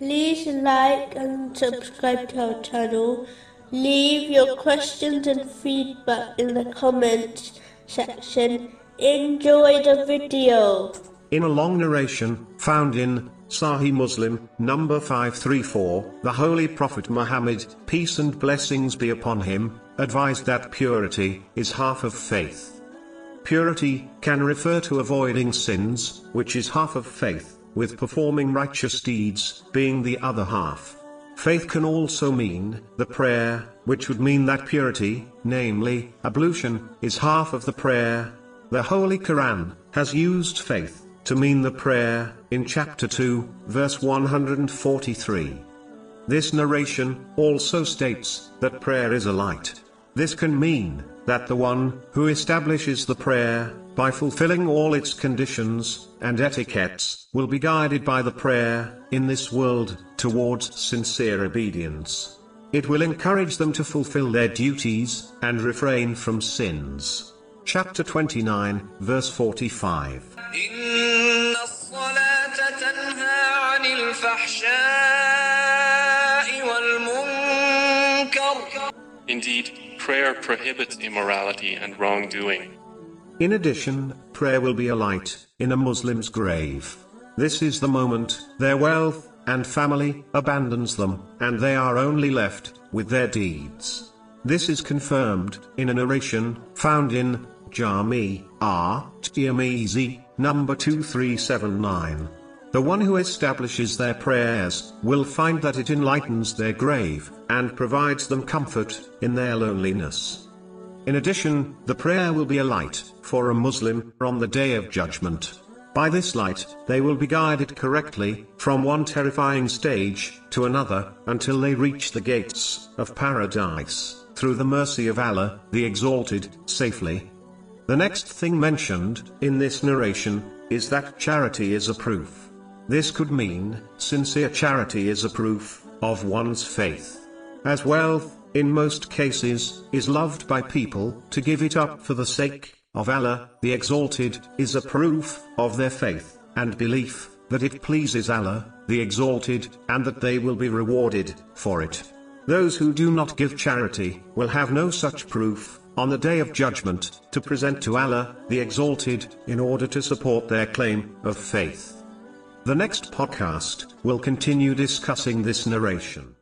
like and subscribe to our channel. Leave your questions and feedback in the comments section. Enjoy the video. In a long narration, found in Sahih Muslim, number 534, the Holy Prophet Muhammad, peace and blessings be upon him, advised that purity is half of faith. Purity can refer to avoiding sins, which is half of faith, with performing righteous deeds being the other half. Faith can also mean the prayer, which would mean that purity, namely, ablution, is half of the prayer. The Holy Quran has used faith to mean the prayer, in chapter 2, verse 143. This narration also states that prayer is a light. This can mean that the one who establishes the prayer, by fulfilling all its conditions and etiquettes, will be guided by the prayer, in this world, towards sincere obedience. It will encourage them to fulfill their duties and refrain from sins. Chapter 29, verse 45. Indeed, prayer prohibits immorality and wrongdoing. In addition, prayer will be a light in a Muslim's grave. This is the moment their wealth and family abandons them, and they are only left with their deeds. This is confirmed in a narration found in Jami R. Tirmizi, number 2379. The one who establishes their prayers will find that it enlightens their grave and provides them comfort in their loneliness. In addition, the prayer will be a light for a Muslim on the day of judgment. By this light, they will be guided correctly from one terrifying stage to another until they reach the gates of paradise through the mercy of Allah, the Exalted, safely. The next thing mentioned in this narration is that charity is a proof. This could mean sincere charity is a proof of one's faith. As wealth, in most cases, is loved by people to give it up for the sake of Allah, the Exalted, is a proof of their faith and belief that it pleases Allah, the Exalted, and that they will be rewarded for it. Those who do not give charity will have no such proof on the day of judgment to present to Allah, the Exalted, in order to support their claim of faith. The next podcast will continue discussing this narration.